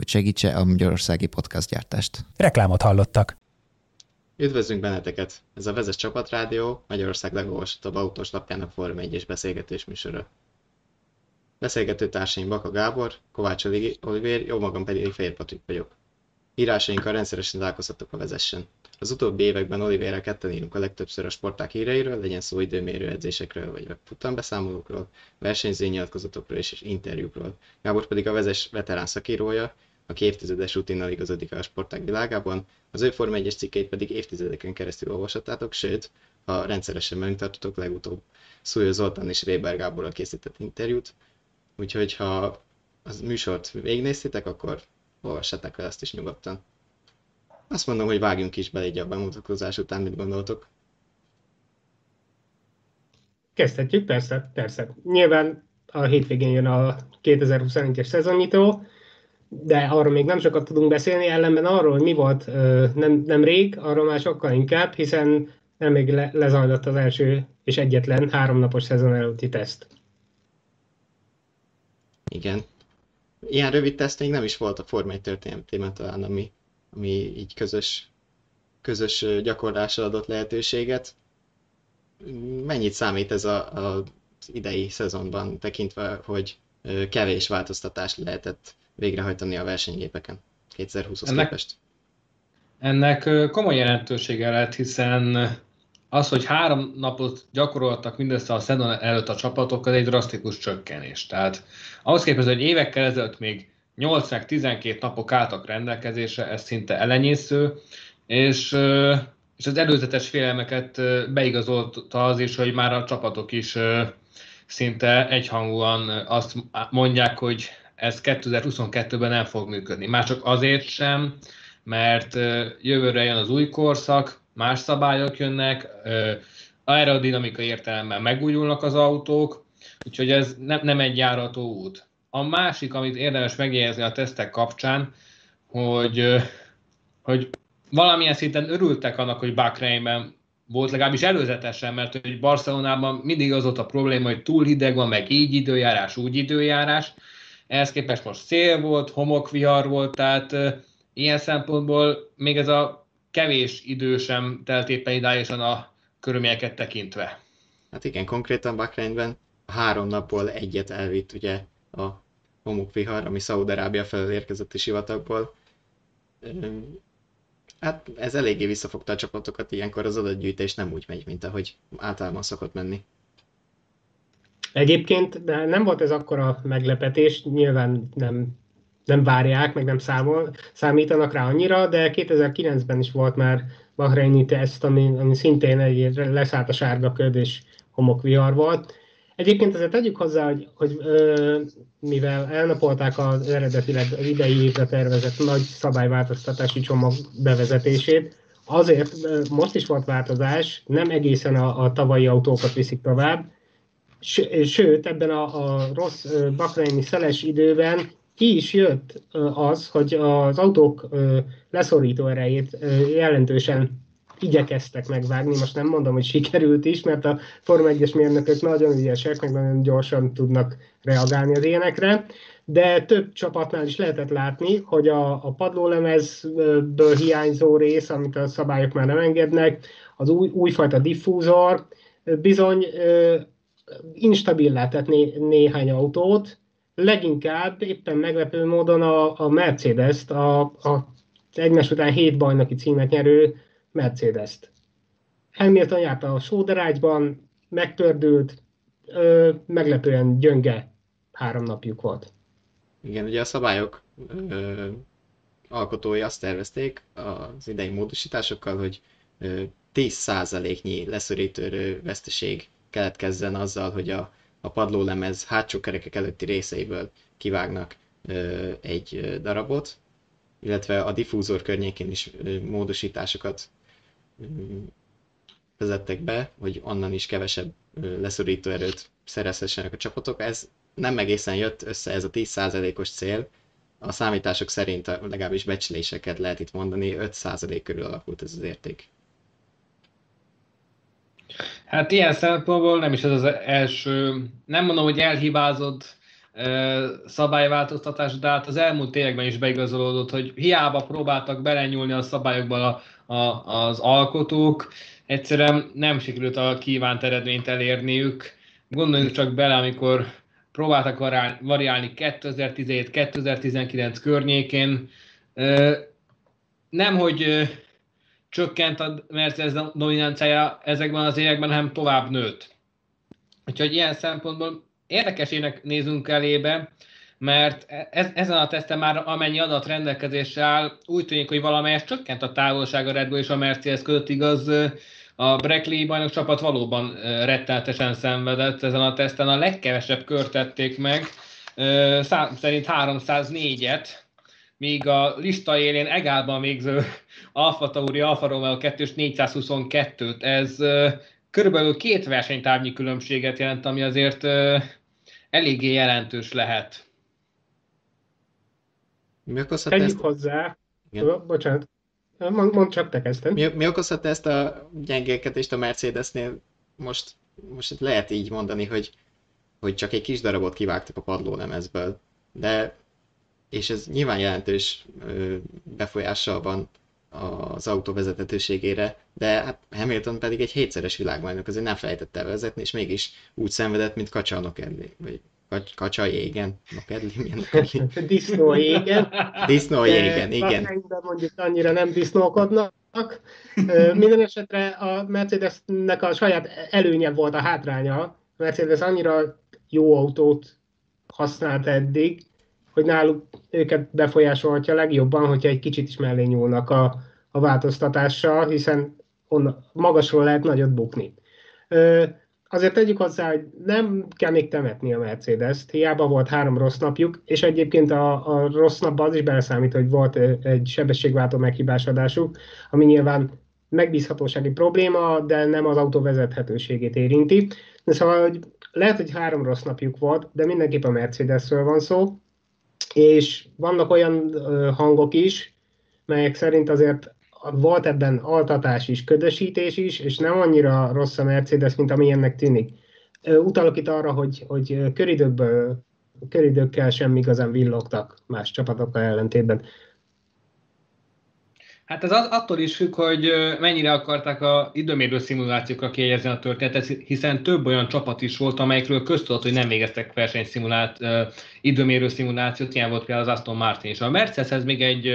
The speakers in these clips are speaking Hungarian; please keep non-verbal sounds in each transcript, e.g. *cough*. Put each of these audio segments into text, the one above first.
hogy segítse a magyarországi podcastgyártást. Reklámot hallottak. Üdvözlünk benneteket! Ez a Vezes Csapatrádió, Magyarország legolvasottabb autós lapjának Form 1 és beszélgetés műsora. Beszélgető társaim Baka Gábor, Kovács Olivér, jó magam pedig Fehér Patrik vagyok. Írásainkkal rendszeresen találkozhatok a vezessen. Az utóbbi években Olivérrel ketten írunk a legtöbbször a sporták híreiről, legyen szó időmérő edzésekről, vagy futambeszámolókról, versenyző nyilatkozatokról és interjúkról. Gábor pedig a vezes veterán szakírója, aki évtizedes rutinnal igazodik a sporták világában, az ő Forma 1 cikkeit pedig évtizedeken keresztül olvashatátok, sőt, ha rendszeresen megtartotok, legutóbb Szújó Zoltán és Réber Gáborral készített interjút, úgyhogy ha az műsort végignéztétek, akkor olvassátok el ezt is nyugodtan. Azt mondom, hogy vágjunk is bele így a bemutatkozás után, mit gondoltok. Kezdhetjük, persze, persze. Nyilván a hétvégén jön a 2021-es szezonnyitó, de arról még nem sokat tudunk beszélni, ellenben arról, hogy mi volt nem, nem rég, arról már sokkal inkább, hiszen nem még le, lezajlott az első és egyetlen háromnapos szezon előtti teszt. Igen. Ilyen rövid teszt még nem is volt a Forma 1 történetében talán, ami, ami így közös, közös gyakorlásra adott lehetőséget. Mennyit számít ez a, a, idei szezonban, tekintve, hogy kevés változtatást lehetett végrehajtani a versenygépeken 2020-hoz ennek, képest? Ennek komoly jelentősége lett, hiszen az, hogy három napot gyakoroltak mindössze a szezon előtt a csapatok, az egy drasztikus csökkenés. Tehát ahhoz képest, hogy évekkel ezelőtt még 8 meg 12 napok álltak rendelkezésre, ez szinte elenyésző, és, és az előzetes félelmeket beigazolta az is, hogy már a csapatok is szinte egyhangúan azt mondják, hogy ez 2022-ben nem fog működni. Már csak azért sem, mert jövőre jön az új korszak, más szabályok jönnek, aerodinamikai értelemben megújulnak az autók, úgyhogy ez nem, egy járató út. A másik, amit érdemes megjegyezni a tesztek kapcsán, hogy, hogy valamilyen szinten örültek annak, hogy Bakreinben volt legalábbis előzetesen, mert hogy Barcelonában mindig az volt a probléma, hogy túl hideg van, meg így időjárás, úgy időjárás, ehhez képest most szél volt, homokvihar volt, tehát ilyen szempontból még ez a kevés idő sem telt éppen idálisan a körülményeket tekintve. Hát igen, konkrétan Bakreinben a három napból egyet elvitt ugye a homokvihar, ami Szaúd-Arábia felől érkezett a sivatagból. Hát ez eléggé visszafogta a csapatokat, ilyenkor az adatgyűjtés nem úgy megy, mint ahogy általában szokott menni. Egyébként de nem volt ez akkora meglepetés, nyilván nem, nem várják, meg nem számol, számítanak rá annyira, de 2009-ben is volt már Bahreini teszt, ami, ami szintén egy leszállt a sárga köd és homokvihar volt. Egyébként azért tegyük hozzá, hogy, hogy ö, mivel elnapolták az eredetileg az idei évre tervezett nagy szabályváltoztatási csomag bevezetését, azért most is volt változás, nem egészen a, a tavalyi autókat viszik tovább, Sőt, ebben a, a rossz bakreini szeles időben ki is jött az, hogy az autók leszorító erejét jelentősen igyekeztek megvágni. Most nem mondom, hogy sikerült is, mert a Forma 1-es mérnökök nagyon ügyesek, meg nagyon gyorsan tudnak reagálni az ilyenekre, de több csapatnál is lehetett látni, hogy a, a padlólemezből hiányzó rész, amit a szabályok már nem engednek, az új, újfajta diffúzor, bizony instabil lehetett né, néhány autót, leginkább éppen meglepő módon a, a Mercedes-t, a, a egymás után hét bajnoki címet nyerő Mercedes-t. Hamilton járt a sóderágyban, megtördült, ö, meglepően gyönge három napjuk volt. Igen, ugye a szabályok ö, alkotói azt tervezték az idei módosításokkal, hogy ö, 10%-nyi leszorítő veszteség keletkezzen azzal, hogy a, a padlólemez hátsó kerekek előtti részeiből kivágnak ö, egy darabot, illetve a diffúzor környékén is módosításokat vezettek be, hogy onnan is kevesebb leszorító erőt szerezhessenek a csapatok. Ez nem egészen jött össze ez a 10%-os cél. A számítások szerint legalábbis becsléseket lehet itt mondani, 5% körül alakult ez az érték. Hát ilyen szempontból nem is ez az első, nem mondom, hogy elhibázott szabályváltoztatás, de hát az elmúlt években is beigazolódott, hogy hiába próbáltak belenyúlni a szabályokban a, a, az alkotók, egyszerűen nem sikerült a kívánt eredményt elérniük. Gondoljunk csak bele, amikor próbáltak variálni 2017-2019 környékén, nem, hogy csökkent a Mercedes dominanciája ezekben az években, hanem tovább nőtt. Úgyhogy ilyen szempontból érdekesének nézünk elébe, mert ez, ezen a teszten már amennyi adat rendelkezésre áll, úgy tűnik, hogy valamelyest csökkent a távolság a Red Bull és a Mercedes között, igaz, a Brackley bajnok csapat valóban rettenetesen szenvedett ezen a teszten, a legkevesebb kört tették meg, szerint 304-et, míg a lista élén egálban végző *laughs* Alfa Tauri, Alfa Romeo 2 422-t, ez körülbelül két versenytárnyi különbséget jelent, ami azért eléggé jelentős lehet. Mi okozhat Tegyük ezt? hozzá, Igen. bocsánat, mond, mond csak te kezdted. Mi, mi okozhat ezt a gyengélkedést a Mercedesnél? Most, most lehet így mondani, hogy, hogy csak egy kis darabot kivágtak a padlólemezből, de és ez nyilván jelentős befolyással van az autó vezethetőségére, de hát Hamilton pedig egy hétszeres világbajnok, azért nem felejtette vezetni, és mégis úgy szenvedett, mint Kacsa a Nokedli, vagy Kacsa jégen, Nokedli, milyen Nokedli? *laughs* Disznó jégen. Disznó jégen, igen. mondjuk annyira nem disznókodnak. Minden esetre a Mercedesnek a saját előnye volt a hátránya. A Mercedes annyira jó autót használt eddig, hogy náluk őket befolyásolhatja legjobban, hogyha egy kicsit is mellé nyúlnak a, a változtatással, hiszen on, magasról lehet nagyot bukni. Ö, azért tegyük hozzá, hogy nem kell még temetni a Mercedes-t, hiába volt három rossz napjuk, és egyébként a, a rossz napban az is beleszámít, hogy volt egy sebességváltó meghibásodásuk, ami nyilván megbízhatósági probléma, de nem az autó vezethetőségét érinti. De szóval hogy lehet, hogy három rossz napjuk volt, de mindenképp a Mercedesről van szó, és vannak olyan hangok is, melyek szerint azért volt ebben altatás is, ködösítés is, és nem annyira rossz a Mercedes, mint ami ennek tűnik. Utalok itt arra, hogy, hogy köridőkből, köridőkkel sem igazán villogtak más csapatokkal ellentétben. Hát ez attól is függ, hogy mennyire akarták a időmérő szimulációkra kiegyezni a történetet, hiszen több olyan csapat is volt, amelyekről köztudott, hogy nem végeztek versenyszimulált, időmérő szimulációt, ilyen volt például az Aston Martin is. A Mercedeshez még egy,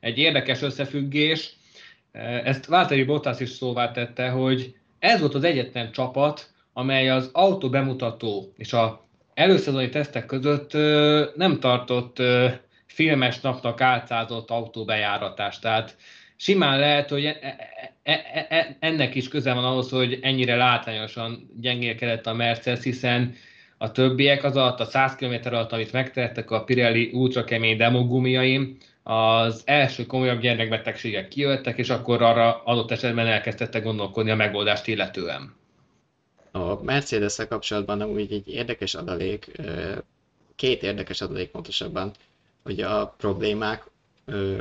egy érdekes összefüggés, ezt Valtteri Bottas is szóvá tette, hogy ez volt az egyetlen csapat, amely az autó bemutató és a előszezoni tesztek között nem tartott filmes napnak álcázott autóbejáratás. Tehát simán lehet, hogy e, e, e, ennek is köze van ahhoz, hogy ennyire látványosan gyengélkedett a Mercedes, hiszen a többiek az alatt a 100 km alatt, amit megtettek a Pirelli ultra kemény demogumiaim, az első komolyabb gyermekbetegségek kijöttek, és akkor arra adott esetben elkezdtek gondolkodni a megoldást illetően. A mercedes kapcsolatban úgy egy érdekes adalék, két érdekes adalék pontosabban hogy a problémák,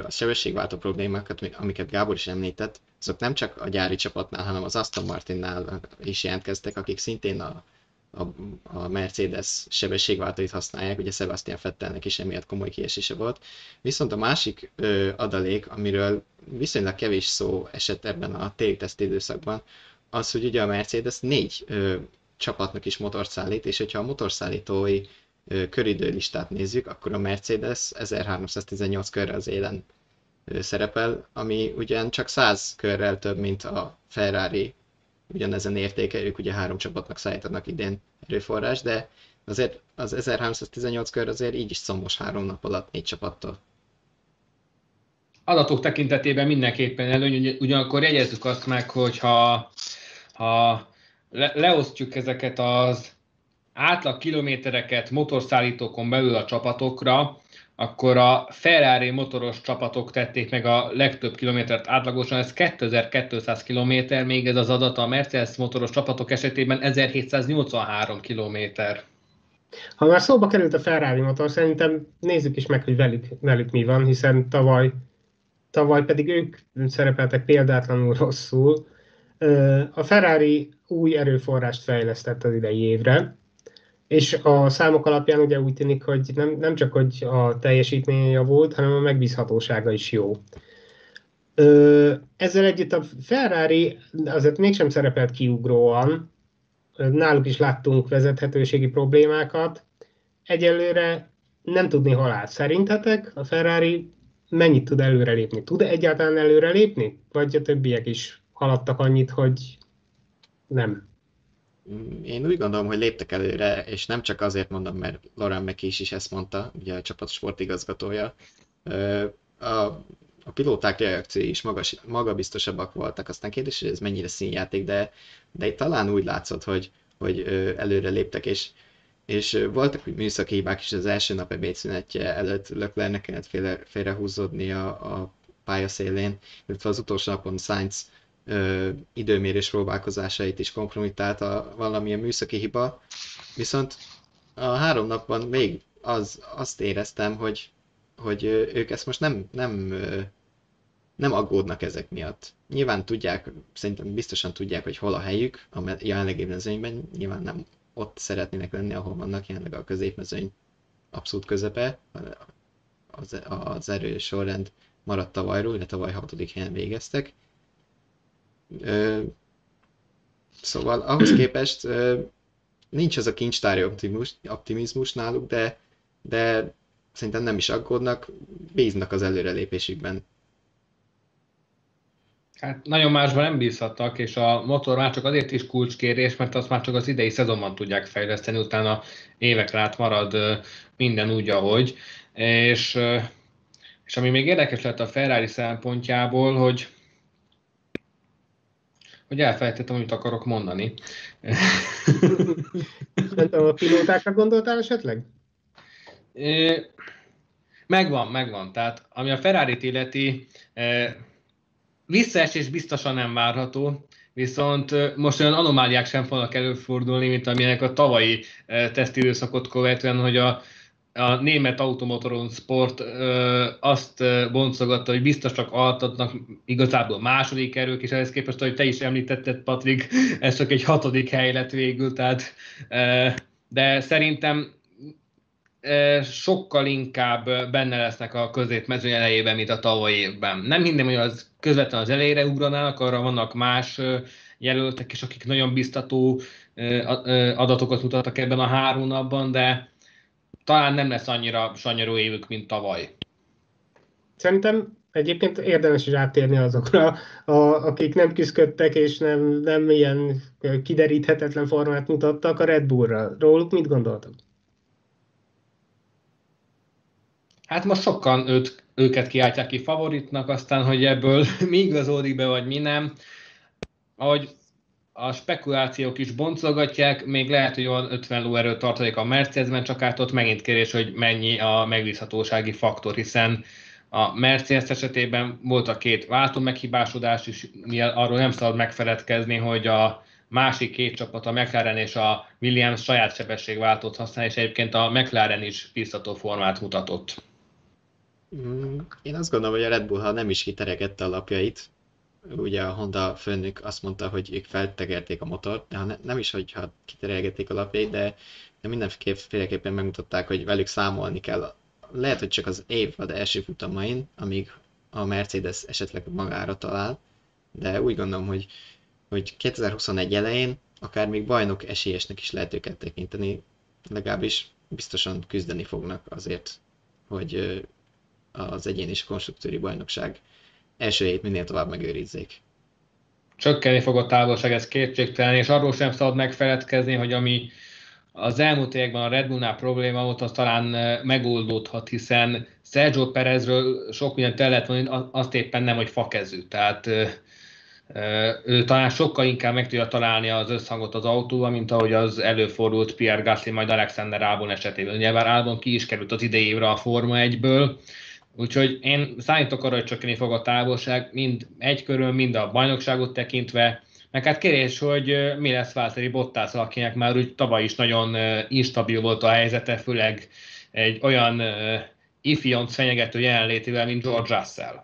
a sebességváltó problémákat, amiket Gábor is említett, azok nem csak a gyári csapatnál, hanem az Aston Martinnál is jelentkeztek, akik szintén a, a, a Mercedes sebességváltóit használják, ugye Sebastian Vettelnek is emiatt komoly kiesése volt. Viszont a másik ö, adalék, amiről viszonylag kevés szó esett ebben a tégteszt időszakban, az, hogy ugye a Mercedes négy ö, csapatnak is motort és hogyha a motorszállítói köridőlistát nézzük, akkor a Mercedes 1318 körre az élen szerepel, ami ugyan csak 100 körrel több, mint a Ferrari ugyanezen értéke, ők ugye három csapatnak szállítanak idén erőforrás, de azért az 1318 kör azért így is szomos három nap alatt négy csapattól. Adatok tekintetében mindenképpen előny, ugyanakkor jegyezzük azt meg, hogy ha, ha le, leosztjuk ezeket az átlag kilométereket motorszállítókon belül a csapatokra, akkor a Ferrari motoros csapatok tették meg a legtöbb kilométert átlagosan, ez 2200 kilométer, még ez az adat a Mercedes motoros csapatok esetében 1783 kilométer. Ha már szóba került a Ferrari motor, szerintem nézzük is meg, hogy velük, velük mi van, hiszen tavaly, tavaly pedig ők szerepeltek példátlanul rosszul. A Ferrari új erőforrást fejlesztett az idei évre, és a számok alapján ugye úgy tűnik, hogy nem, nem csak hogy a teljesítménye javult, hanem a megbízhatósága is jó. Ezzel együtt a Ferrari azért mégsem szerepelt kiugróan, náluk is láttunk vezethetőségi problémákat. Egyelőre nem tudni hol áll. Szerintetek a Ferrari mennyit tud előrelépni? Tud egyáltalán előrelépni? Vagy a többiek is haladtak annyit, hogy nem? Én úgy gondolom, hogy léptek előre, és nem csak azért mondom, mert Laurent Mekis is ezt mondta, ugye a csapat sportigazgatója. A, a pilóták reakciói is magas, magabiztosabbak voltak, aztán kérdés, hogy ez mennyire színjáték, de, de itt talán úgy látszott, hogy, hogy előre léptek, és, és voltak műszaki hibák is az első nap ebédszünetje előtt Leclerc kellett félre, félrehúzódni a, a pályaszélén, illetve az utolsó napon Sainz ö, időmérés próbálkozásait is kompromittálta valamilyen műszaki hiba, viszont a három napban még az, azt éreztem, hogy, hogy ők ezt most nem, nem, nem aggódnak ezek miatt. Nyilván tudják, szerintem biztosan tudják, hogy hol a helyük a jelenlegi mezőnyben, nyilván nem ott szeretnének lenni, ahol vannak jelenleg a középmezőny abszolút közepe, az, az erő sorrend maradt tavalyról, illetve tavaly hatodik helyen végeztek, szóval ahhoz *clears throat* képest nincs az a kincstári optimizmus, optimizmus náluk, de, de szerintem nem is aggódnak, bíznak az előrelépésükben. Hát nagyon másban nem bízhattak, és a motor már csak azért is kulcskérés, mert azt már csak az idei szezonban tudják fejleszteni, utána évekre át marad minden úgy, ahogy. És, és ami még érdekes lett a Ferrari szempontjából, hogy hogy elfelejtettem, amit akarok mondani. Szerintem a pilótákra gondoltál esetleg? Megvan, megvan. Tehát ami a Ferrari-t illeti, visszaesés biztosan nem várható, viszont most olyan anomáliák sem fognak előfordulni, mint amilyenek a tavalyi tesztidőszakot követően, hogy a a német automotoron sport ö, azt boncogatta, hogy biztos csak altatnak igazából második erők, és ehhez képest, hogy te is említetted, Patrik, ez csak egy hatodik hely lett végül, tehát, ö, de szerintem sokkal inkább benne lesznek a középmezőny elejében, mint a tavalyi évben. Nem hinném, hogy az közvetlenül az elejére ugranának, arra vannak más jelöltek is, akik nagyon biztató adatokat mutattak ebben a három napban, de talán nem lesz annyira sanyarú évük, mint tavaly. Szerintem egyébként érdemes is áttérni azokra, a, akik nem küzdöttek és nem, nem ilyen kideríthetetlen formát mutattak a Red Bullra. Róluk mit gondoltak? Hát most sokan őt, őket kiáltják ki favoritnak, aztán, hogy ebből *laughs* mi igazódik be, vagy mi nem. Ahogy a spekulációk is boncolgatják, még lehet, hogy van 50 lóerő tartalék a Mercedesben, csak hát ott megint kérés, hogy mennyi a megbízhatósági faktor, hiszen a Mercedes esetében volt a két váltó meghibásodás is, arról nem szabad megfeledkezni, hogy a másik két csapat, a McLaren és a Williams saját sebességváltót használ, és egyébként a McLaren is biztató formát mutatott. Mm, én azt gondolom, hogy a Red Bull, ha nem is kiteregette a lapjait, ugye a Honda főnök azt mondta, hogy ők feltegerték a motort, de ne, nem is, hogyha kiterelgették a lapjait, de, de mindenféleképpen megmutatták, hogy velük számolni kell. Lehet, hogy csak az év az első futamain, amíg a Mercedes esetleg magára talál, de úgy gondolom, hogy, hogy 2021 elején akár még bajnok esélyesnek is lehet őket tekinteni, legalábbis biztosan küzdeni fognak azért, hogy az egyén és konstruktúri bajnokság hét minél tovább megőrizzék. Csökkenni fog a távolság, ez kétségtelen, és arról sem szabad megfeledkezni, hogy ami az elmúlt években a Red Bullnál probléma volt, az talán megoldódhat, hiszen Sergio Perezről sok mindent el lehet mondani, azt éppen nem, hogy fakezű. Tehát ő talán sokkal inkább meg tudja találni az összhangot az autóval, mint ahogy az előfordult Pierre Gasly majd Alexander Albon esetében. Nyilván Albon ki is került az idejévre a Forma 1-ből, úgyhogy én számítok arra, hogy csökkenni fog a távolság, mind egy körül, mind a bajnokságot tekintve, meg hát kérdés, hogy mi lesz Válteri Bottas, akinek már úgy tavaly is nagyon instabil volt a helyzete, főleg egy olyan ifjont fenyegető jelenlétével, mint George Russell.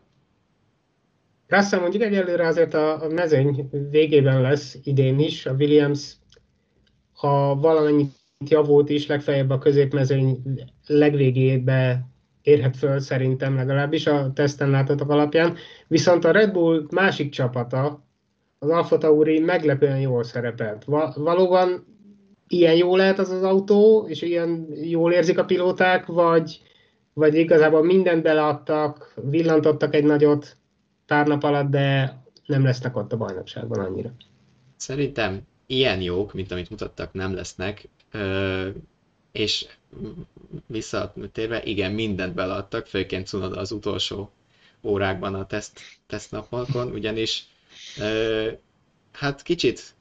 Russell mondjuk egyelőre azért a, a mezőny végében lesz idén is, a Williams ha valamennyit javult is, legfeljebb a középmezőny legvégébe érhet föl szerintem legalábbis a teszten láthatók alapján. Viszont a Red Bull másik csapata, az Alfa Tauri meglepően jól szerepelt. Va- valóban ilyen jó lehet az az autó, és ilyen jól érzik a pilóták, vagy, vagy igazából mindent beleadtak, villantottak egy nagyot pár nap alatt, de nem lesznek ott a bajnokságban annyira. Szerintem ilyen jók, mint amit mutattak, nem lesznek, és visszatérve, igen, mindent beleadtak, főként Cunoda az utolsó órákban a teszt, tesztnapokon, ugyanis hát kicsit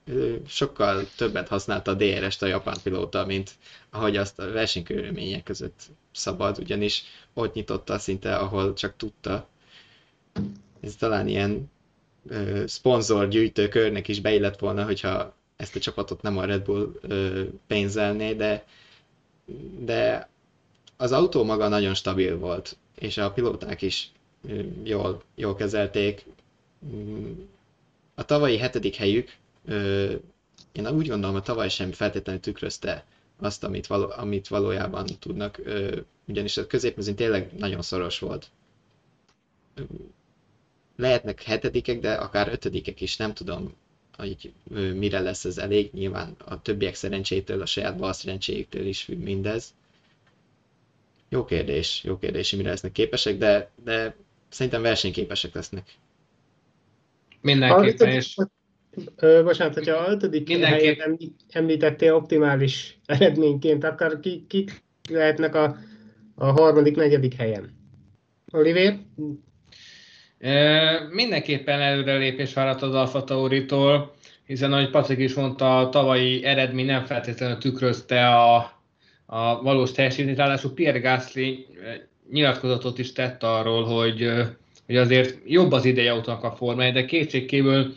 sokkal többet használta a DRS-t a japán pilóta, mint ahogy azt a versenykörülmények között szabad, ugyanis ott nyitotta szinte, ahol csak tudta. Ez talán ilyen szponzorgyűjtő körnek is beillett volna, hogyha ezt a csapatot nem a Red Bull ö, pénzelné, de, de az autó maga nagyon stabil volt, és a pilóták is jól, jól kezelték. A tavalyi hetedik helyük, én úgy gondolom, a tavaly sem feltétlenül tükrözte azt, amit, való, amit valójában tudnak, ugyanis a középmezőn tényleg nagyon szoros volt. Lehetnek hetedikek, de akár ötödikek is, nem tudom, hogy mire lesz ez elég. Nyilván a többiek szerencsétől, a saját bal szerencséjüktől is függ mindez. Jó kérdés, jó kérdés, mire lesznek képesek, de, de szerintem versenyképesek lesznek. Mindenképpen, és... bocsánat, hogyha a ötödik Mindenképp... helyet említettél optimális *laughs* eredményként, akkor kik ki lehetnek a, a harmadik, negyedik helyen? Oliver? Mindenképpen előrelépés várat az Alfa Tauritól, hiszen ahogy Patrik is mondta, a tavalyi eredmény nem feltétlenül tükrözte a, a valós teljesítményt, ráadásul Pierre Gasly nyilatkozatot is tett arról, hogy, hogy azért jobb az ideje autónak a formája, de kétségkívül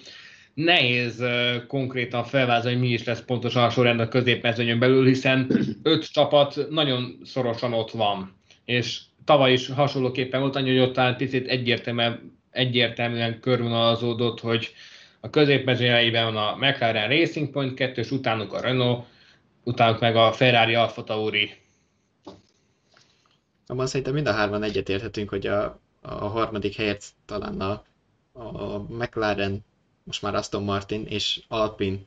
nehéz konkrétan felvázolni, hogy mi is lesz pontosan a sorrend a középmezőnyön belül, hiszen öt csapat nagyon szorosan ott van, és tavaly is hasonlóképpen volt, annyi, hogy ott talán picit egyértelműen, egyértelműen körvonalazódott, hogy a középmezőnyeiben van a McLaren Racing Point 2, és utánuk a Renault, utánuk meg a Ferrari Alfa Tauri. Abban szerintem mind a hárman egyetérthetünk, hogy a, a harmadik helyet talán a, a McLaren, most már Aston Martin és Alpine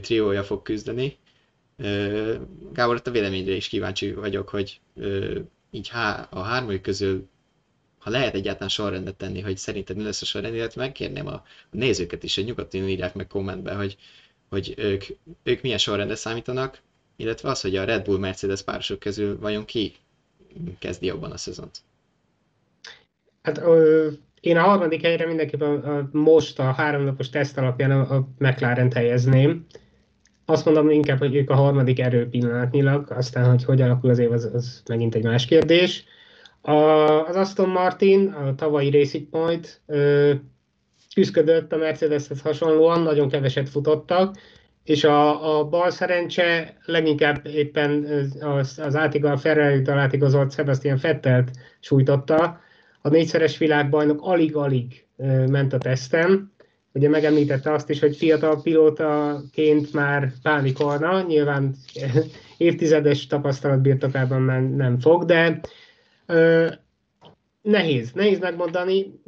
triója fog küzdeni. Gábor, a véleményre is kíváncsi vagyok, hogy így há, a hármai közül, ha lehet egyáltalán sorrendet tenni, hogy szerinted mi lesz a sorrend, illetve megkérném a, nézőket is, hogy nyugodtan írják meg kommentbe, hogy, hogy ők, ők milyen sorrendet számítanak, illetve az, hogy a Red Bull Mercedes párosok közül vajon ki kezdi jobban a szezont. Hát ö, én a harmadik helyre mindenképpen a, a, most a háromnapos teszt alapján a, a McLaren helyezném azt mondom inkább, hogy ők a harmadik erő pillanatnyilag, aztán, hogy hogy alakul az év, az, az megint egy más kérdés. A, az Aston Martin, a tavalyi Racing Point ö, küzdött a Mercedeshez hasonlóan, nagyon keveset futottak, és a, a bal szerencse leginkább éppen az, az átigal Ferrari-től átigazolt Sebastian Fettelt sújtotta. A négyszeres világbajnok alig-alig ment a teszten, Ugye megemlítette azt is, hogy fiatal pilótaként már pánikolna, nyilván évtizedes tapasztalat birtokában nem fog, de ö, nehéz, nehéz megmondani.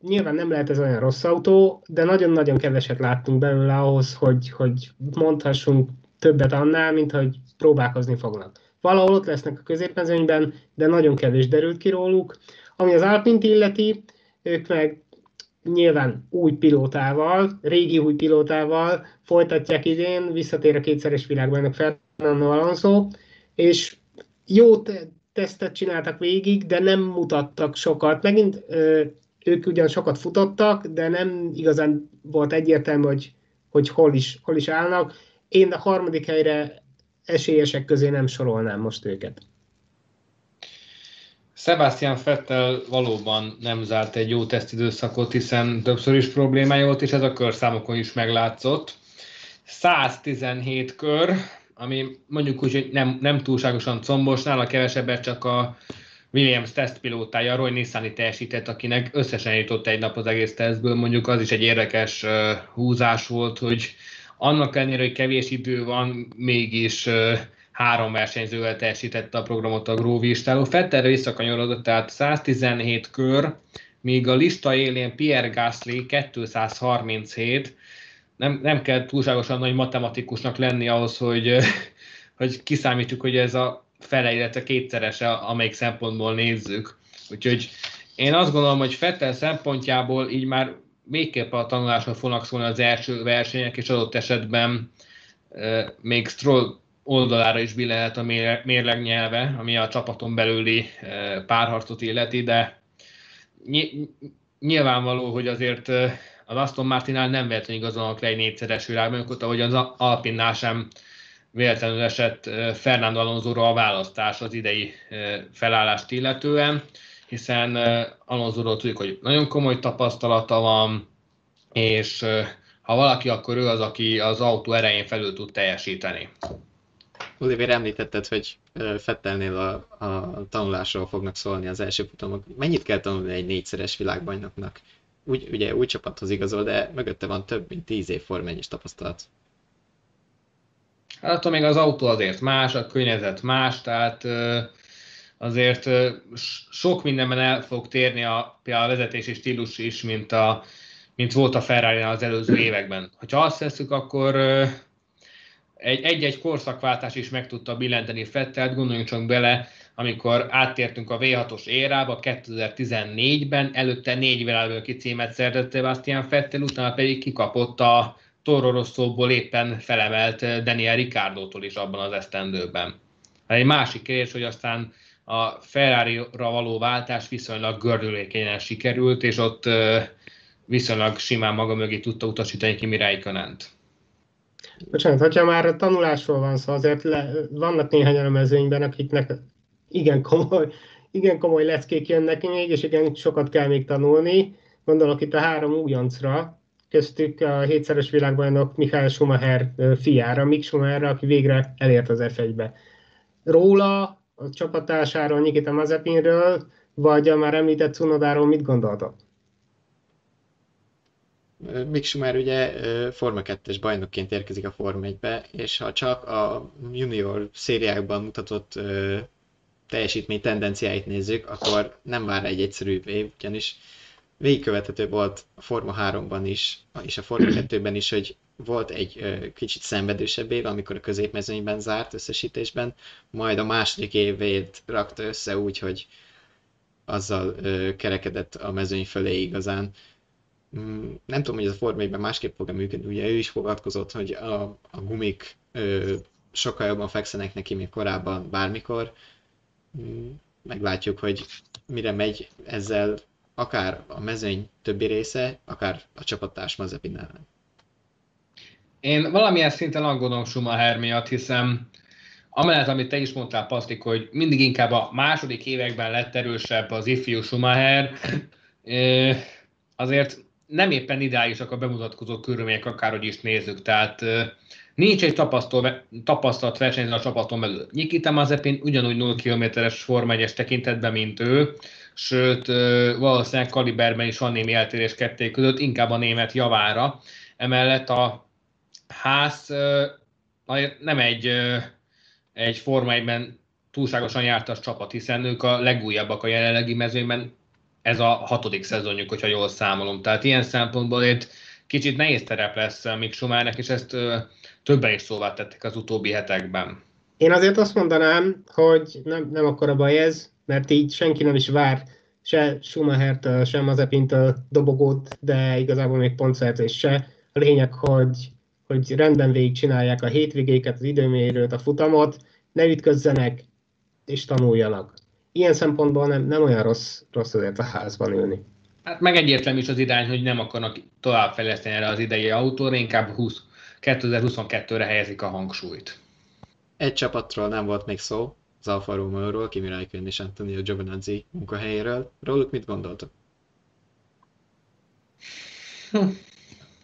Nyilván nem lehet ez olyan rossz autó, de nagyon-nagyon keveset láttunk belőle ahhoz, hogy, hogy mondhassunk többet annál, mint hogy próbálkozni fognak. Valahol ott lesznek a középmezőnyben, de nagyon kevés derült ki róluk. Ami az Alpint illeti, ők meg nyilván új pilótával, régi új pilótával folytatják idén, visszatér a kétszeres világbajnok Fernando Alonso, és jó tesztet csináltak végig, de nem mutattak sokat. Megint ö, ők ugyan sokat futottak, de nem igazán volt egyértelmű, hogy, hogy hol, is, hol is állnak. Én a harmadik helyre esélyesek közé nem sorolnám most őket. Sebastian Fettel valóban nem zárt egy jó tesztidőszakot, hiszen többször is problémája volt, és ez a körszámokon is meglátszott. 117 kör, ami mondjuk úgy, hogy nem, nem túlságosan combos, nála kevesebbet csak a Williams tesztpilótája, Roy Nissani teljesített, akinek összesen jutott egy nap az egész tesztből, mondjuk az is egy érdekes uh, húzás volt, hogy annak ellenére, hogy kevés idő van, mégis uh, három versenyzővel teljesítette a programot a Gróvistáló. Fettelre visszakanyarodott, tehát 117 kör, míg a lista élén Pierre Gasly 237, nem, nem kell túlságosan nagy matematikusnak lenni ahhoz, hogy, *laughs* hogy kiszámítjuk, hogy ez a fele, illetve kétszerese, amelyik szempontból nézzük. Úgyhogy én azt gondolom, hogy Fettel szempontjából így már végképp a tanulásra fognak szólni az első versenyek, és adott esetben e, még Stroll oldalára is billenhet a mérleg nyelve, ami a csapaton belüli e, párharcot illeti, de ny- nyilvánvaló, hogy azért az Aston Martinnál nem véletlenül igazolnak le egy négyszeres világbajnokot, ahogy az Alpinnál sem véletlenül esett Fernando alonso a választás az idei felállást illetően, hiszen Alonso-ról tudjuk, hogy nagyon komoly tapasztalata van, és ha valaki, akkor ő az, aki az autó erején felül tud teljesíteni. Oliver, említetted, hogy Fettelnél a, a tanulásról fognak szólni az első futamok. Mennyit kell tanulni egy négyszeres világbajnoknak? Úgy, ugye új csapathoz igazol, de mögötte van több mint tíz év formányos tapasztalat. Hát attól még az autó azért más, a környezet más, tehát azért sok mindenben el fog térni a, a vezetési stílus is, mint, a, mint volt a ferrari az előző években. Ha azt tesszük, akkor egy-egy korszakváltás is meg tudta billenteni Fettelt, gondoljunk csak bele, amikor áttértünk a V6-os érába 2014-ben, előtte négy világbajnoki címet szerzett Sebastian Fettel, utána pedig kikapott a Toro Rosszóból éppen felemelt eh, Daniel Ricciardo-tól is abban az esztendőben. Hát egy másik kérdés, hogy aztán a Ferrari-ra való váltás viszonylag gördülékenyen sikerült, és ott eh, viszonylag simán maga mögé tudta utasítani Kimi Räikkönent. Bocsánat, hogyha már a tanulásról van szó, azért le, vannak néhányan a akiknek igen komoly, igen komoly leckék jönnek még, és igen sokat kell még tanulni. Gondolok itt a három újoncra, köztük a hétszeres világbajnok Michael Schumacher fiára, Mick Schumacher, aki végre elért az F1-be. Róla, a csapatásáról, Nikita Mazepinről, vagy a már említett Cunodáról mit gondoltok? Mick Schumacher ugye Forma 2-es bajnokként érkezik a Forma 1-be, és ha csak a junior szériákban mutatott teljesítmény tendenciáit nézzük, akkor nem vár egy egyszerű év, ugyanis végigkövethető volt a Forma 3-ban is, és a Forma 2-ben is, hogy volt egy kicsit szenvedősebb év, amikor a középmezőnyben zárt összesítésben, majd a második évét rakta össze úgy, hogy azzal kerekedett a mezőny fölé igazán. Mm, nem tudom, hogy ez a Forma 1 másképp fog-e működni, ugye ő is fogadkozott, hogy a, a gumik ö, sokkal jobban fekszenek neki, mint korábban bármikor. Mm, meglátjuk, hogy mire megy ezzel akár a mezőny többi része, akár a csapattárs Mazepin ellen. Én valamilyen szinten aggódom Schumacher miatt, hiszen amellett, amit te is mondtál, Pasztik, hogy mindig inkább a második években lett erősebb az ifjú Schumacher, azért nem éppen ideálisak a bemutatkozó körülmények, akárhogy is nézzük. Tehát nincs egy tapasztalt versenyző a csapaton belül. Nikita Mazepin ugyanúgy 0 kilométeres Forma 1 tekintetben, mint ő, sőt valószínűleg kaliberben is van némi eltérés ketté között, inkább a német javára. Emellett a ház nem egy, egy Forma 1 túlságosan jártas csapat, hiszen ők a legújabbak a jelenlegi mezőnyben, ez a hatodik szezonjuk, hogyha jól számolom. Tehát ilyen szempontból itt kicsit nehéz terep lesz Mick Schumachernek, és ezt többen is szóvá tettek az utóbbi hetekben. Én azért azt mondanám, hogy nem, nem akkora baj ez, mert így senki nem is vár se Schumachert, sem Mazepintől dobogót, de igazából még pontszerzés se. A lényeg, hogy, hogy rendben végig csinálják a hétvégéket, az időmérőt, a futamot, ne ütközzenek és tanuljanak. Ilyen szempontból nem, nem olyan rossz, rossz azért a házban ülni. Hát meg egyértelmű is az irány, hogy nem akarnak továbbfejleszteni erre az idei autóra, inkább 20, 2022-re helyezik a hangsúlyt. Egy csapatról nem volt még szó, az Alfa Romeo-ról, Kimi Räikkönen és Antonio Giovinazzi munkahelyéről. Róluk mit gondoltok?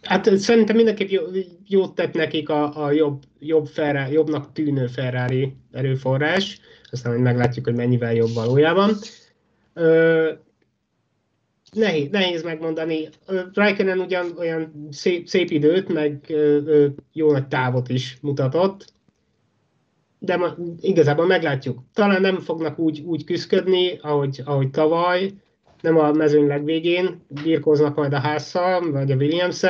Hát szerintem mindenképp jó, jót tett nekik a, a jobb, jobb Ferrari, jobbnak tűnő Ferrari erőforrás, aztán hogy meglátjuk, hogy mennyivel jobb valójában. Ö, nehéz, nehéz megmondani. Raikkonen ugyan olyan szép, szép időt, meg ö, ö, jó nagy távot is mutatott, de ma, igazából meglátjuk. Talán nem fognak úgy, úgy küzdködni, ahogy, ahogy tavaly, nem a mezőny legvégén, birkóznak majd a házzal, vagy a williams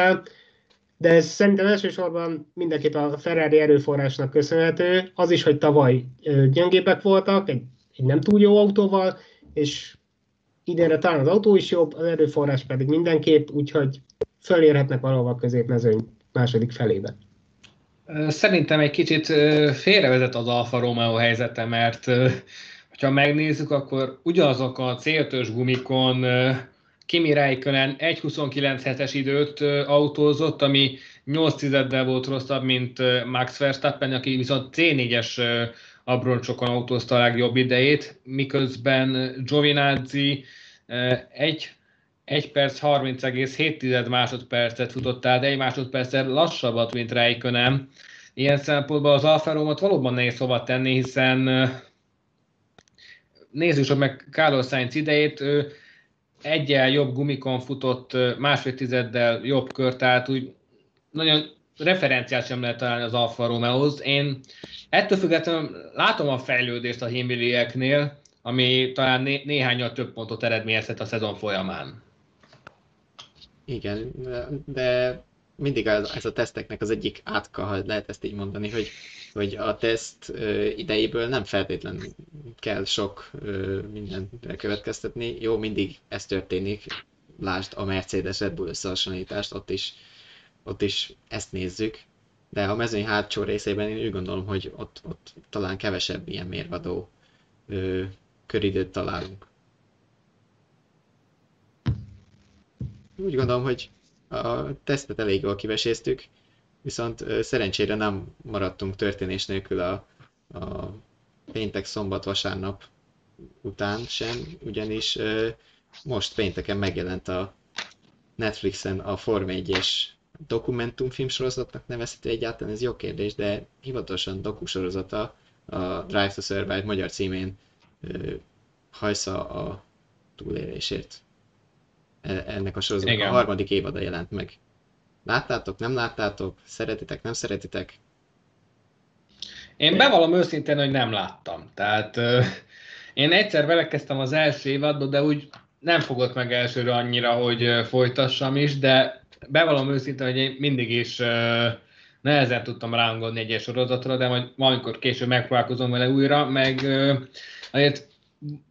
de ez szerintem elsősorban mindenképp a Ferrari erőforrásnak köszönhető. Az is, hogy tavaly gyengébbek voltak, egy, egy nem túl jó autóval, és idénre talán az autó is jobb, az erőforrás pedig mindenképp, úgyhogy fölérhetnek valahol a középmezőny második felébe. Szerintem egy kicsit félrevezet az Alfa Romeo helyzete, mert ha megnézzük, akkor ugyanazok a céltös gumikon Kimi Räikkönen 1.29 es időt autózott, ami 8 tizeddel volt rosszabb, mint Max Verstappen, aki viszont C4-es abroncsokon autózta a legjobb idejét, miközben Giovinazzi 1 1 perc 30,7 másodpercet futott, tehát egy másodperccel lassabbat, mint Räikkönen. Ilyen szempontból az Alfa Romeo-t valóban nehéz hova tenni, hiszen nézzük csak meg Carlos Sainz idejét, ő egyel jobb gumikon futott, másfél tizeddel jobb kör, tehát úgy nagyon referenciát sem lehet találni az Alfa Romeo-hoz. Én ettől függetlenül látom a fejlődést a himbilieknél, ami talán né- néhányal több pontot eredményezhet a szezon folyamán. Igen, de mindig ez, ez a teszteknek az egyik átka, ha lehet ezt így mondani, hogy, hogy a teszt idejéből nem feltétlenül kell sok mindenre következtetni. Jó, mindig ez történik. Lásd a Mercedes Red Bull összehasonlítást, ott is, ott is ezt nézzük. De a mezőny hátsó részében én úgy gondolom, hogy ott, ott talán kevesebb ilyen mérvadó ö, köridőt találunk. Úgy gondolom, hogy a tesztet elég jól kiveséztük, viszont szerencsére nem maradtunk történés nélkül a, a péntek, szombat, vasárnap után sem, ugyanis most pénteken megjelent a Netflixen a Form 1-es dokumentumfilm sorozatnak nevezhető egyáltalán, ez jó kérdés, de hivatalosan dokusorozata a Drive to Survive magyar címén hajsza a túlélésért. E, ennek a sorozatnak a harmadik évada jelent meg. Láttátok, nem láttátok? Szeretitek, nem szeretitek? Én bevallom őszintén, hogy nem láttam. Tehát euh, én egyszer belekezdtem az első évadba, de úgy nem fogott meg elsőre annyira, hogy folytassam is, de bevallom őszintén, hogy én mindig is euh, nehezen tudtam rángodni egyes sorozatra, de majd valamikor később megpróbálkozom vele újra, meg euh, azért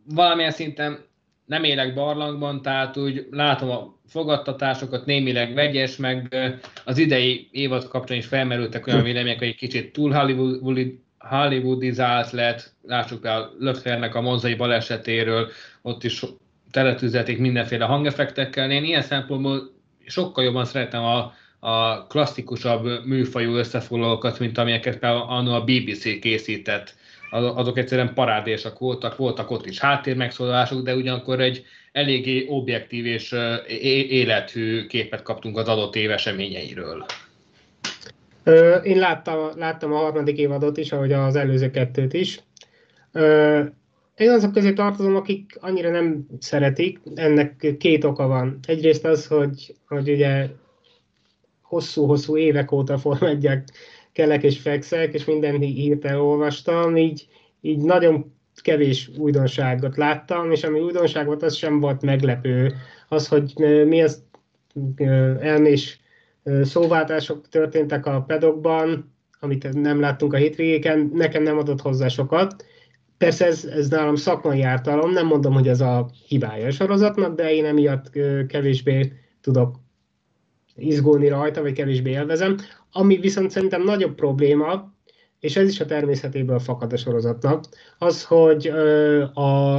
valamilyen szinten nem élek barlangban, tehát úgy látom a fogadtatásokat, némileg vegyes, meg az idei évad kapcsán is felmerültek olyan vélemények, hogy egy kicsit túl Hollywood, Hollywoodizált lett, lássuk a Löffernek a monzai balesetéről, ott is teletűzelték mindenféle hangeffektekkel. Én ilyen szempontból sokkal jobban szeretem a, a klasszikusabb műfajú összefoglalókat, mint amelyeket például a BBC készített azok egyszerűen parádésak voltak, voltak ott is háttérmegszólalások, de ugyanakkor egy eléggé objektív és élethű képet kaptunk az adott év eseményeiről. Én láttam, láttam a harmadik évadot is, ahogy az előző kettőt is. Én azok közé tartozom, akik annyira nem szeretik. Ennek két oka van. Egyrészt az, hogy, hogy ugye hosszú-hosszú évek óta Forma kelek és fekszek, és minden hírt elolvastam, így, így nagyon kevés újdonságot láttam, és ami újdonság volt, az sem volt meglepő. Az, hogy mi az elmés szóváltások történtek a pedokban, amit nem láttunk a hétvégéken, nekem nem adott hozzá sokat. Persze ez, ez nálam szakmai ártalom, nem mondom, hogy ez a hibája a sorozatnak, de én emiatt kevésbé tudok izgulni rajta, vagy kevésbé élvezem. Ami viszont szerintem nagyobb probléma, és ez is a természetéből fakad a sorozatnak, az, hogy a,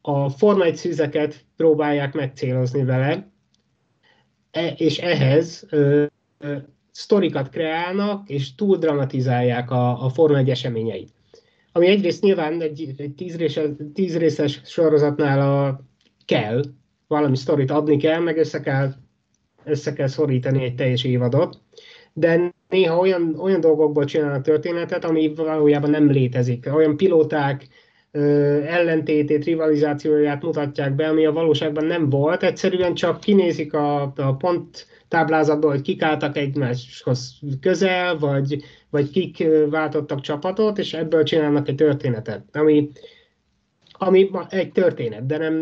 a Forma 1 szűzeket próbálják megcélozni vele, e, és ehhez sztorikat kreálnak, és túl dramatizálják a, a Forma 1 eseményeit. Ami egyrészt nyilván egy, egy tízréses, tízrészes sorozatnál a, kell, valami sztorit adni kell, meg össze kell, össze kell szorítani egy teljes évadot, de néha olyan, olyan dolgokból csinálnak történetet, ami valójában nem létezik. Olyan pilóták ö, ellentétét, rivalizációját mutatják be, ami a valóságban nem volt. Egyszerűen csak kinézik a, a pont táblázatból, hogy kik álltak egymáshoz közel, vagy, vagy kik váltottak csapatot, és ebből csinálnak egy történetet, ami, ami egy történet, de nem,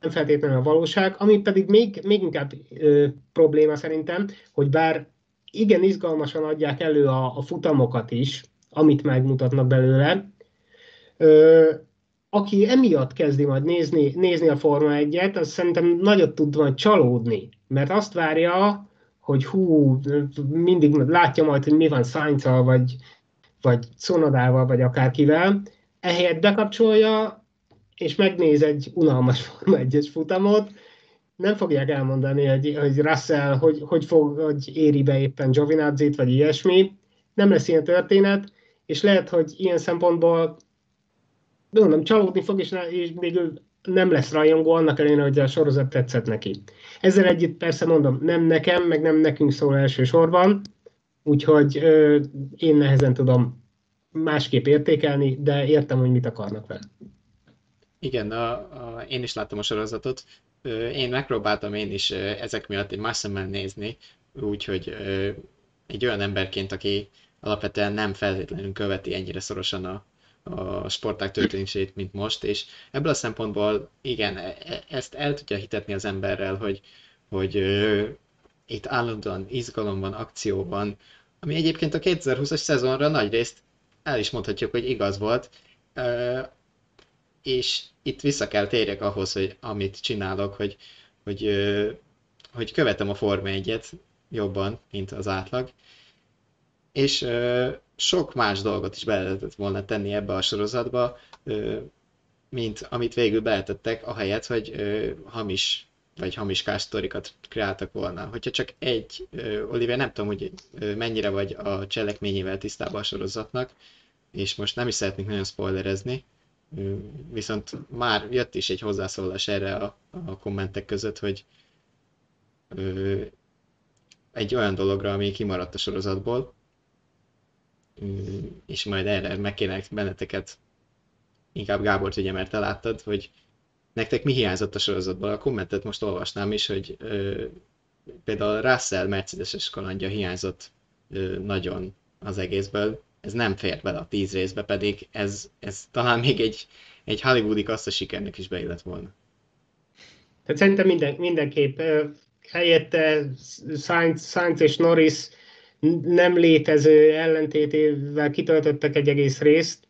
nem feltétlenül a valóság, ami pedig még, még inkább ö, probléma szerintem, hogy bár igen izgalmasan adják elő a, a futamokat is, amit megmutatnak belőle, ö, aki emiatt kezdi majd nézni, nézni a Forma 1-et, az szerintem nagyot tud majd csalódni, mert azt várja, hogy hú, mindig látja majd, hogy mi van sainz vagy, vagy Cunodával, vagy akárkivel, ehelyett bekapcsolja, és megnéz egy unalmas Forma 1 futamot, nem fogják elmondani, hogy, hogy Russell hogy, hogy, fog, hogy éri be éppen Giovinazzi-t, vagy ilyesmi. Nem lesz ilyen történet, és lehet, hogy ilyen szempontból mondom, csalódni fog, és, és végül nem lesz rajongó, annak ellenére, hogy a sorozat tetszett neki. Ezzel együtt persze mondom, nem nekem, meg nem nekünk szól elsősorban, úgyhogy ö, én nehezen tudom másképp értékelni, de értem, hogy mit akarnak vele. Igen, a, a, én is láttam a sorozatot. Én megpróbáltam én is ezek miatt egy más szemmel nézni, úgyhogy egy olyan emberként, aki alapvetően nem feltétlenül követi ennyire szorosan a, a sporták történését, mint most, és ebből a szempontból igen, e, e, ezt el tudja hitetni az emberrel, hogy, hogy itt állandóan izgalom van, akció van, ami egyébként a 2020-as szezonra nagy részt el is mondhatjuk, hogy igaz volt, és itt vissza kell térjek ahhoz, hogy amit csinálok, hogy, hogy, hogy követem a Forma 1 jobban, mint az átlag, és sok más dolgot is be lehetett volna tenni ebbe a sorozatba, mint amit végül beletettek, ahelyett, hogy hamis vagy hamiskás sztorikat kreáltak volna. Hogyha csak egy, Oliver, nem tudom, hogy mennyire vagy a cselekményével tisztában a sorozatnak, és most nem is szeretnék nagyon spoilerezni, viszont már jött is egy hozzászólás erre a, a kommentek között, hogy ö, egy olyan dologra, ami kimaradt a sorozatból, és majd erre megkérnek benneteket, inkább Gábor ugye, mert te láttad, hogy nektek mi hiányzott a sorozatból. A kommentet most olvasnám is, hogy ö, például Russell Mercedes-es kalandja hiányzott ö, nagyon az egészből. Ez nem fér bele a tíz részbe, pedig ez, ez talán még egy, egy hollywoodi kassza sikernek is beillett volna. Tehát szerintem minden, mindenképp helyette Sainz, Sainz és Norris nem létező ellentétével kitöltöttek egy egész részt,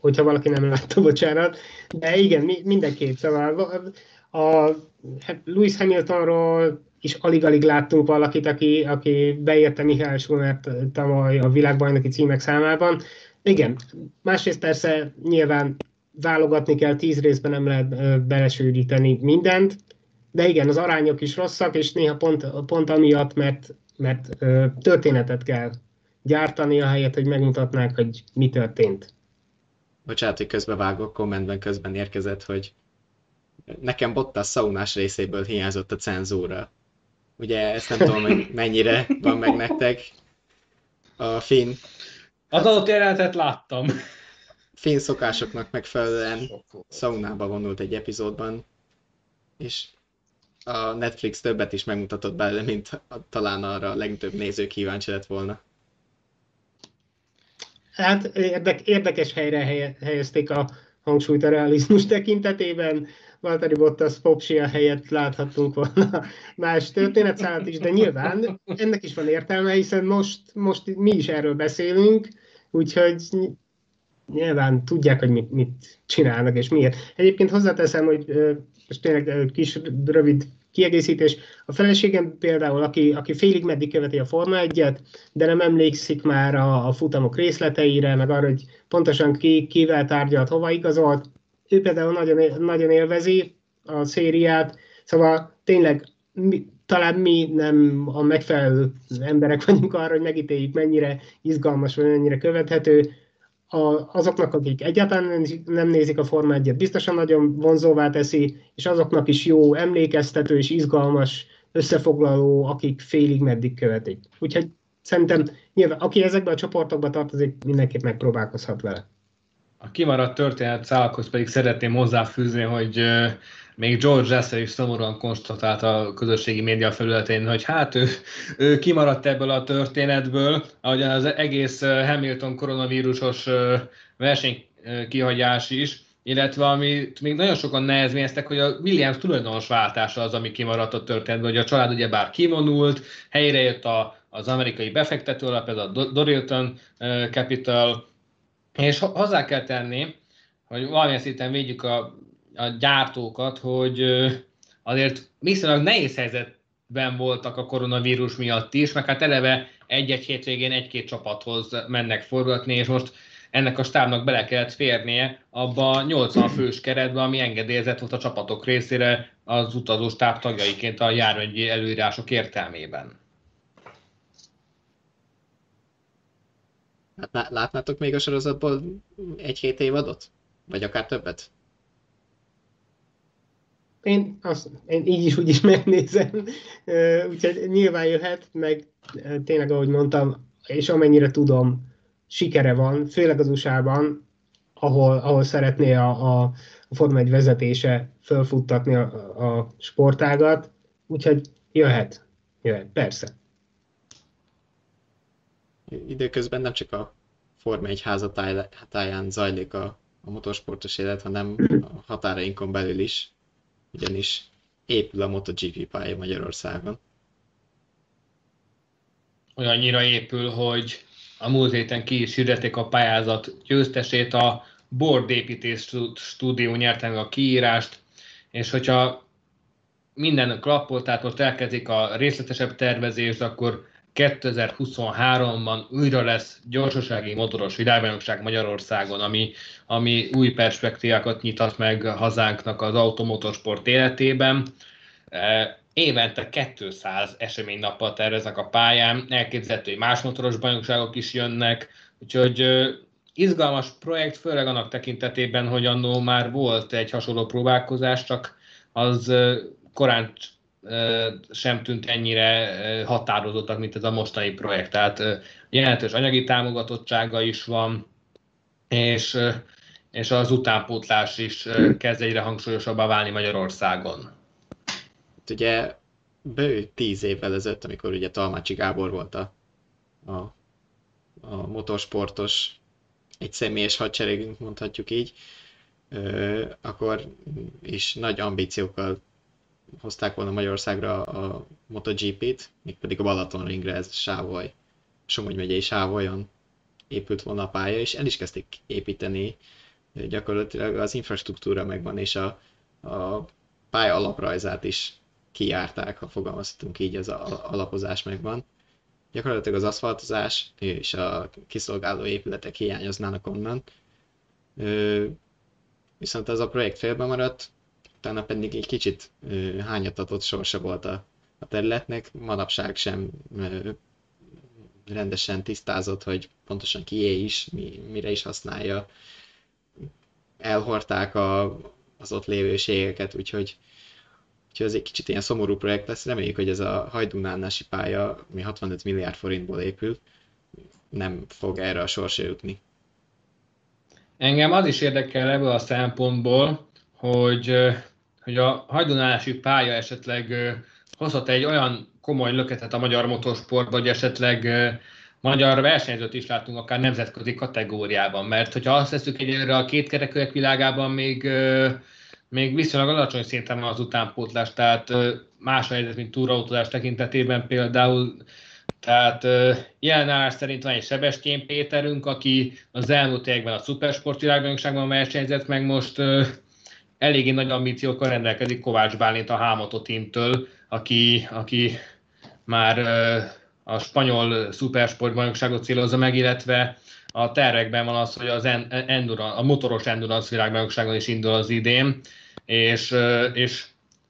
hogyha valaki nem látta, bocsánat, de igen, mindenképp, szóval a, hát Louis Hamiltonról is alig-alig láttunk valakit, aki, aki beérte Mihály Schumert tavaly a világbajnoki címek számában. Igen, másrészt persze nyilván válogatni kell, tíz részben nem lehet belesűríteni mindent, de igen, az arányok is rosszak, és néha pont, pont amiatt, mert mert történetet kell gyártani, ahelyett, hogy megmutatnák, hogy mi történt. Bocsánat, hogy közbevágok, kommentben közben érkezett, hogy nekem Bottas szaunás részéből hiányzott a cenzúra. Ugye ezt nem tudom, hogy mennyire van meg nektek. A finn... Az adott jelenetet láttam. Finn szokásoknak megfelelően szaunába vonult egy epizódban, és a Netflix többet is megmutatott belőle, mint talán arra a legtöbb néző kíváncsi lett volna. Hát érdek, érdekes helyre helyezték a hangsúlyt a realizmus tekintetében. Valtteri Bottas Popsia helyett láthattunk volna más történetszállat is, de nyilván ennek is van értelme, hiszen most, most mi is erről beszélünk, úgyhogy nyilván tudják, hogy mit, mit csinálnak és miért. Egyébként hozzáteszem, hogy most tényleg kis rövid kiegészítés. A feleségem például, aki, aki félig meddig követi a Forma 1 de nem emlékszik már a, a futamok részleteire, meg arra, hogy pontosan ki, kivel tárgyalt, hova igazolt, ő például nagyon, nagyon élvezi a szériát, szóval tényleg mi, talán mi nem a megfelelő emberek vagyunk arra, hogy megítéljük, mennyire izgalmas, vagy mennyire követhető. A, azoknak, akik egyáltalán nem nézik a Forma 1 biztosan nagyon vonzóvá teszi, és azoknak is jó emlékeztető és izgalmas összefoglaló, akik félig meddig követik. Úgyhogy szerintem nyilván, aki ezekben a csoportokban tartozik, mindenképp megpróbálkozhat vele. A kimaradt történet szálakhoz pedig szeretném hozzáfűzni, hogy még George Russell is szomorúan konstatált a közösségi média felületén, hogy hát ő, ő kimaradt ebből a történetből, ahogyan az egész Hamilton koronavírusos verseny kihagyás is, illetve amit még nagyon sokan nehezményeztek, hogy a Williams tulajdonos váltása az, ami kimaradt a történetből, hogy a család ugye bár kivonult, helyre jött a, az amerikai befektető alap, ez a Dorilton Capital, és hozzá kell tenni, hogy valamilyen szinten védjük a, a gyártókat, hogy azért viszonylag nehéz helyzetben voltak a koronavírus miatt is, meg hát eleve egy-egy hétvégén egy-két csapathoz mennek forgatni, és most ennek a stábnak bele kellett férnie abba a 80 fős keretbe, ami engedélyezett volt a csapatok részére az utazó stáb tagjaiként a járványi előírások értelmében. Hát látnátok még a sorozatból egy-két évadot? Vagy akár többet? Én, azt, én így is úgy is megnézem, úgyhogy nyilván jöhet, meg tényleg ahogy mondtam, és amennyire tudom, sikere van, főleg az USA-ban, ahol, ahol szeretné a, a, a Forma 1 vezetése fölfuttatni a, a sportágat, úgyhogy jöhet, jöhet, persze időközben nem csak a Forma 1 házatáján zajlik a, a motorsportos élet, hanem a határainkon belül is, ugyanis épül a MotoGP pálya Magyarországon. Olyannyira épül, hogy a múlt héten ki is hirdették a pályázat győztesét, a Board Építés Stúdió nyerte meg a kiírást, és hogyha minden klappol, tehát most elkezdik a részletesebb tervezést, akkor 2023-ban újra lesz gyorsasági motoros világbajnokság Magyarországon, ami, ami új perspektívákat nyitat meg hazánknak az automotorsport életében. E, évente 200 eseménynappal terveznek a pályán, elképzelhető, hogy más motoros bajnokságok is jönnek, úgyhogy izgalmas projekt, főleg annak tekintetében, hogy annó már volt egy hasonló próbálkozás, csak az korán sem tűnt ennyire határozottak, mint ez a mostani projekt. Tehát jelentős anyagi támogatottsága is van, és, és az utánpótlás is kezd egyre hangsúlyosabbá válni Magyarországon. Hát ugye bő tíz évvel ezelőtt, amikor ugye Talmácsi Gábor volt a, a, a motorsportos egy személyes hadseregünk, mondhatjuk így, akkor is nagy ambíciókkal hozták volna Magyarországra a MotoGP-t, mégpedig a Balatonringre, ez Sávoly, Somogy megyei Sávolyon épült volna a pálya, és el is kezdték építeni, gyakorlatilag az infrastruktúra megvan, és a, a pálya alaprajzát is kijárták, ha fogalmazhatunk így, az alapozás megvan. Gyakorlatilag az aszfaltozás és a kiszolgáló épületek hiányoznának onnan. Viszont ez a projekt félbe maradt, utána pedig egy kicsit hányatatott sorsa volt a, a területnek, manapság sem rendesen tisztázott, hogy pontosan kié is, mi, mire is használja. Elhorták a, az ott lévőségeket, úgyhogy, úgyhogy ez egy kicsit ilyen szomorú projekt lesz. Reméljük, hogy ez a hajdunánási pálya, ami 65 milliárd forintból épül, nem fog erre a sorsra jutni. Engem az is érdekel ebből a szempontból, hogy, hogy a hajdunálási pálya esetleg hozhat egy olyan komoly löketet a magyar motorsportba, hogy esetleg magyar versenyzőt is látunk akár nemzetközi kategóriában, mert hogyha azt veszük egyelőre a kétkerekűek világában még, még viszonylag alacsony szinten van az utánpótlás, tehát más a helyzet, mint túrautózás tekintetében például, tehát jelen állás szerint van egy Sebestyén Péterünk, aki az elmúlt években a Supersport világbajnokságban versenyzett, meg most eléggé nagy ambíciókkal rendelkezik Kovács Bálint a Hámoto teamtől, aki, aki már a spanyol szupersportbajnokságot célozza meg, illetve a tervekben van az, hogy az endurance, a motoros endurance világbajnokságon is indul az idén, és, és,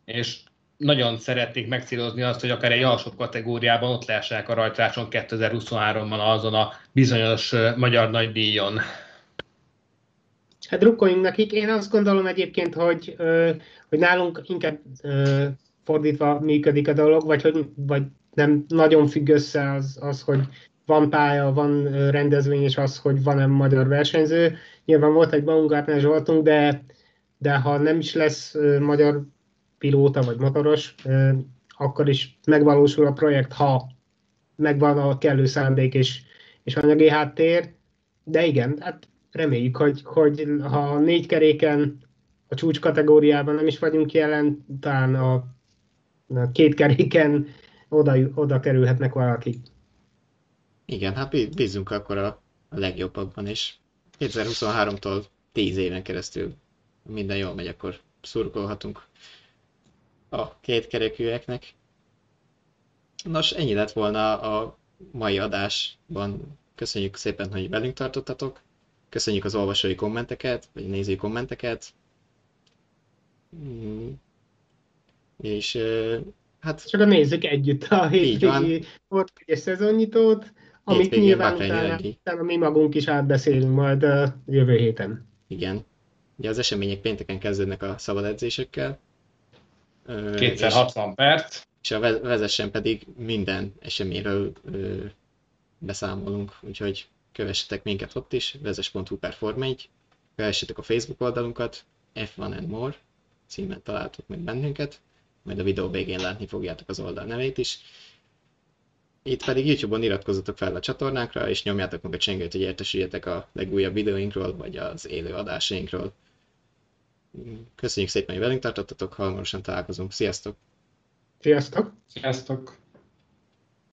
és nagyon szeretnék megcélozni azt, hogy akár egy alsóbb kategóriában ott lehessenek a rajtrácson 2023-ban azon a bizonyos magyar nagydíjon. Hát drukkoljunk nekik. Én azt gondolom egyébként, hogy, hogy nálunk inkább fordítva működik a dolog, vagy hogy vagy nem nagyon függ össze az, az, hogy van pálya, van rendezvény, és az, hogy van-e magyar versenyző. Nyilván volt egy Baumgartner Zsoltunk, de, de ha nem is lesz magyar pilóta vagy motoros, akkor is megvalósul a projekt, ha megvan a kellő szándék és, és anyagi háttér. De igen, hát reméljük, hogy, hogy ha négy keréken a csúcs kategóriában nem is vagyunk jelen, talán a, a két keréken oda, oda kerülhetnek valaki. Igen, hát bízunk akkor a, legjobbakban is. 2023-tól 10 éven keresztül minden jól megy, akkor szurkolhatunk a kétkerekűeknek. Nos, ennyi lett volna a mai adásban. Köszönjük szépen, hogy velünk tartottatok. Köszönjük az olvasói kommenteket, vagy nézői kommenteket. Mm. És hát... Csak a nézzük együtt a hétvégi sportügyes szezonnyitót, amit nyilván utána, utána mi magunk is átbeszélünk majd a jövő héten. Igen. Ugye az események pénteken kezdődnek a szabad edzésekkel. Kétszer 60 perc. És a vezessen pedig minden eseményről beszámolunk, úgyhogy kövessetek minket ott is, vezes.hu per Form 1, kövessetek a Facebook oldalunkat, F1 and More címen találtok meg bennünket, majd a videó végén látni fogjátok az oldal nevét is. Itt pedig YouTube-on iratkozzatok fel a csatornánkra, és nyomjátok meg a csengőt, hogy értesüljetek a legújabb videóinkról, vagy az élő adásainkról. Köszönjük szépen, hogy velünk tartottatok, hamarosan találkozunk. Sziasztok! Sziasztok! Sziasztok!